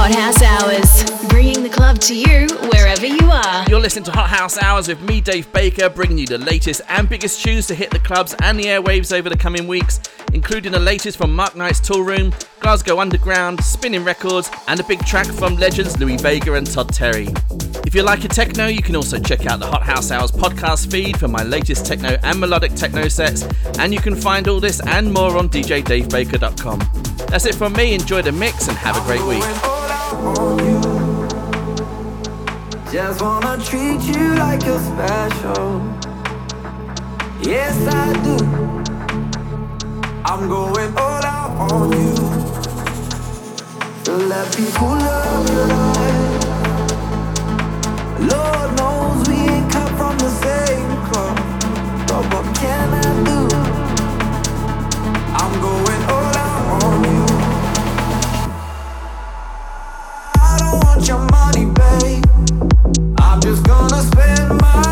Hot House Hours, bringing the club to you wherever you are. You're listening to Hot House Hours with me, Dave Baker, bringing you the latest and biggest tunes to hit the clubs and the airwaves over the coming weeks, including the latest from Mark Knight's Toolroom, Glasgow Underground, Spinnin' Records, and a big track from legends Louie Vega and Todd Terry. If you like a techno, you can also check out the Hot House Hours podcast feed for my latest techno and melodic techno sets, and you can find all this and more on djdavebaker.com. That's it from me. Enjoy the mix and have a great week. Just wanna treat you like you're special. Yes, I do. I'm going all out on you. Let people love you like. Lord knows we ain't cut from the same cloth. But what can I just gonna spend mine.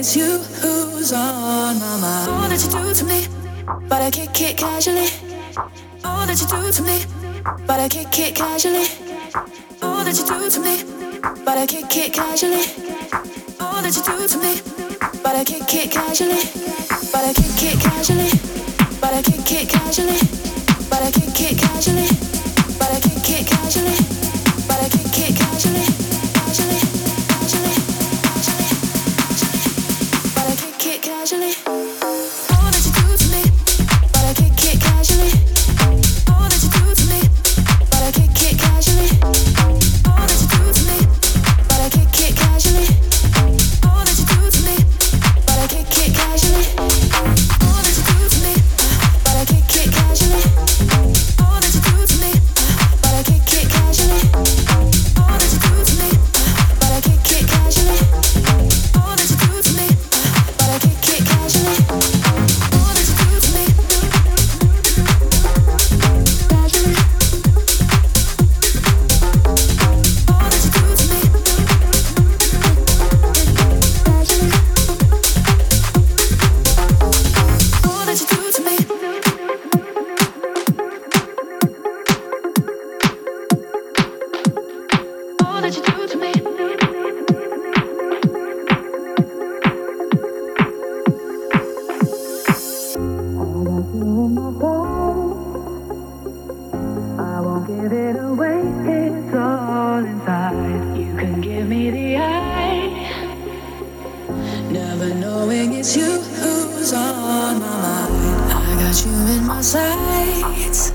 it's you who's on my mind. All that you do to me, but I kick it casually. All that you do to me, but I kick it casually. All that you do to me, but I kick it casually. All that you do to me, but I kick it casually. But I kick it casually. But I kick it casually. But I kick it casually. give it away, it's all inside. You can give me the eye. Never knowing it's you who's on my mind. I got you in my sights.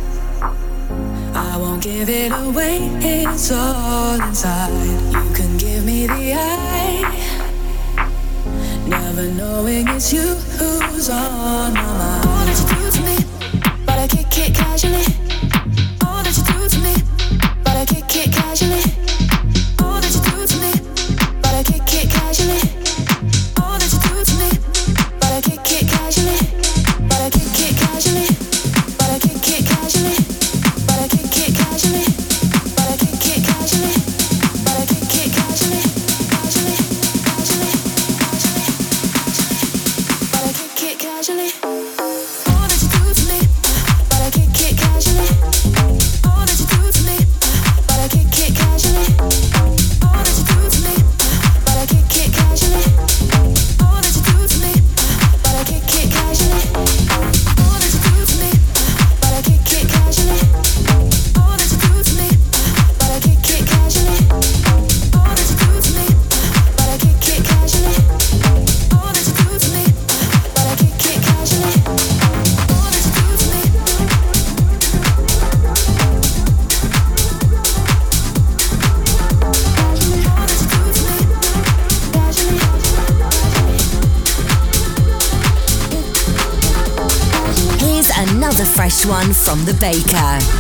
I won't give it away, it's all inside. You can give me the eye. Never knowing it's you who's on my mind. All that you do to me, but I kick it casually. casually the baker.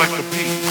Like the beat.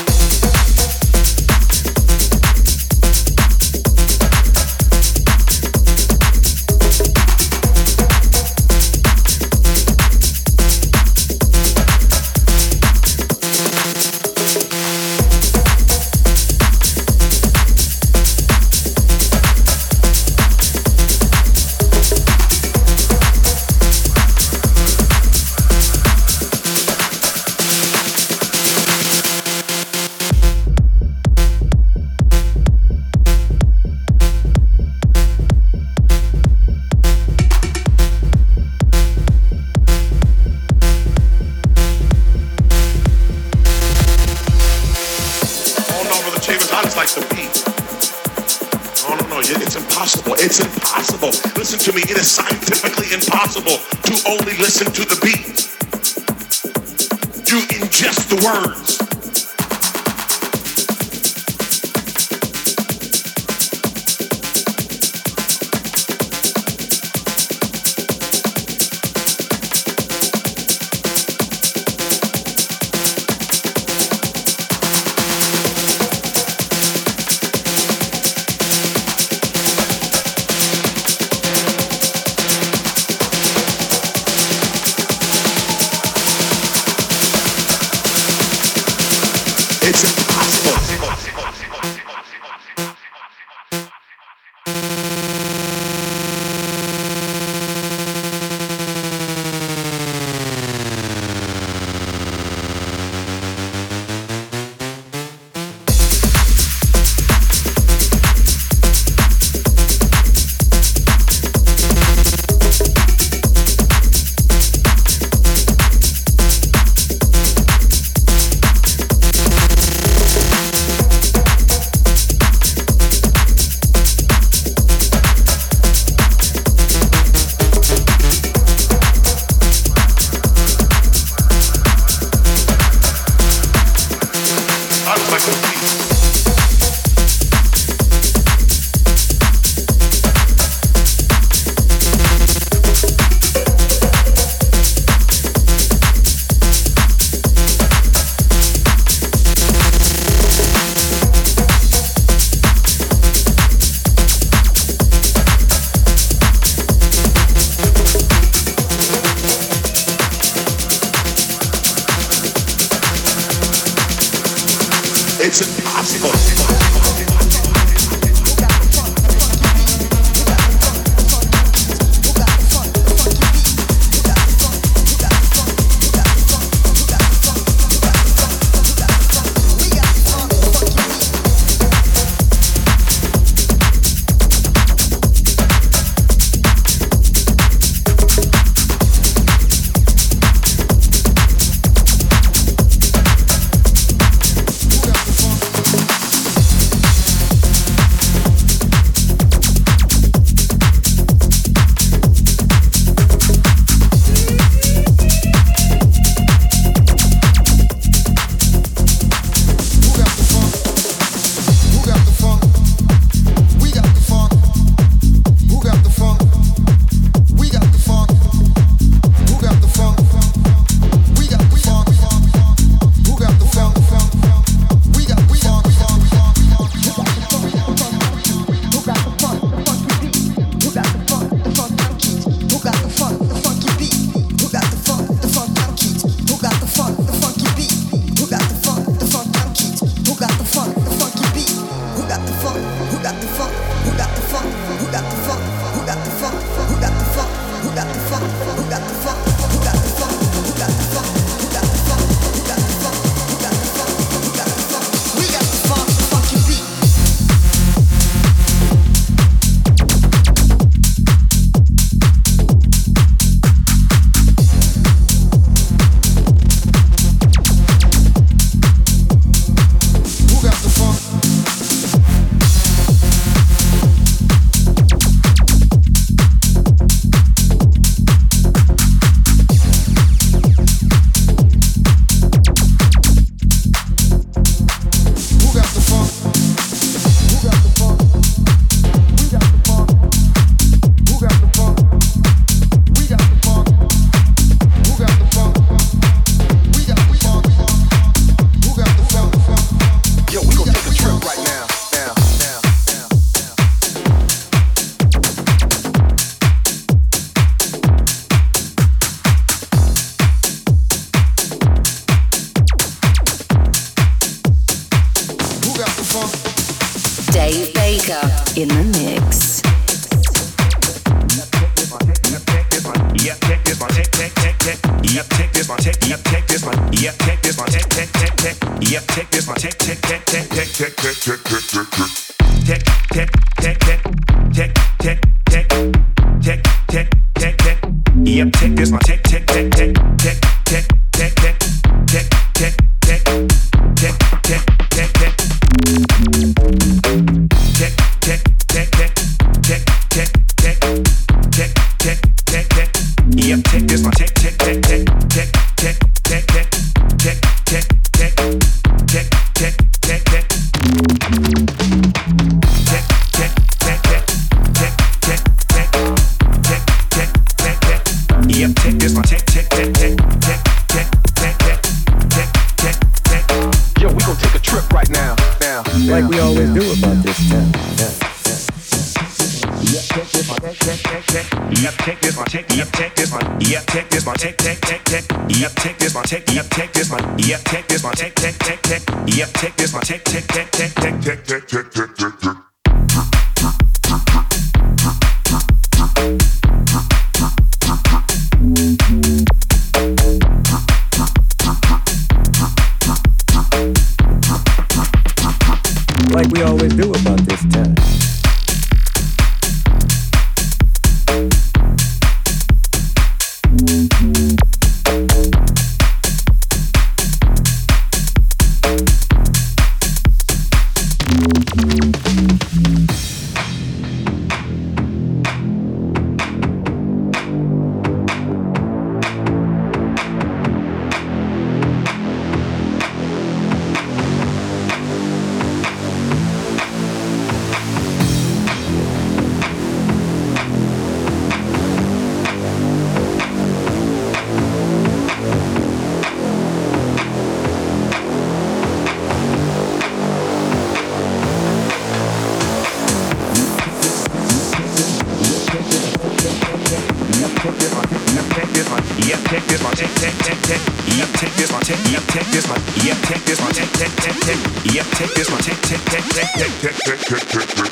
take this one, take, take, take, take, take, take, take, take, take.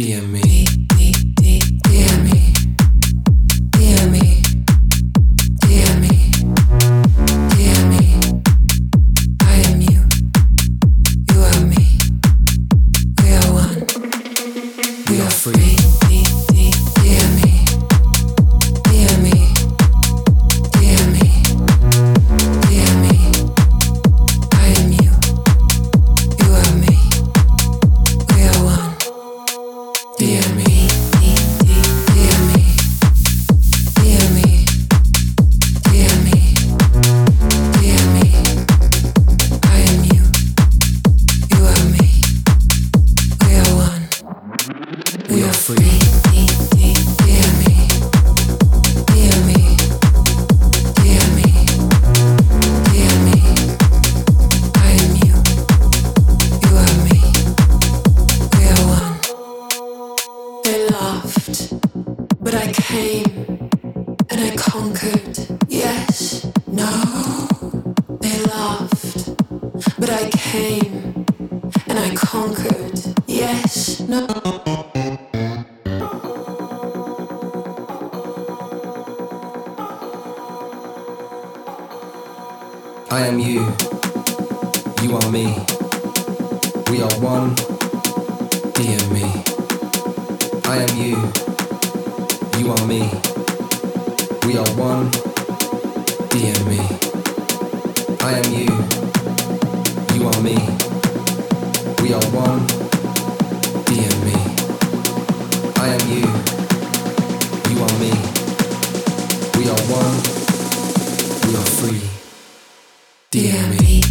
DM me. Free. DME. DME.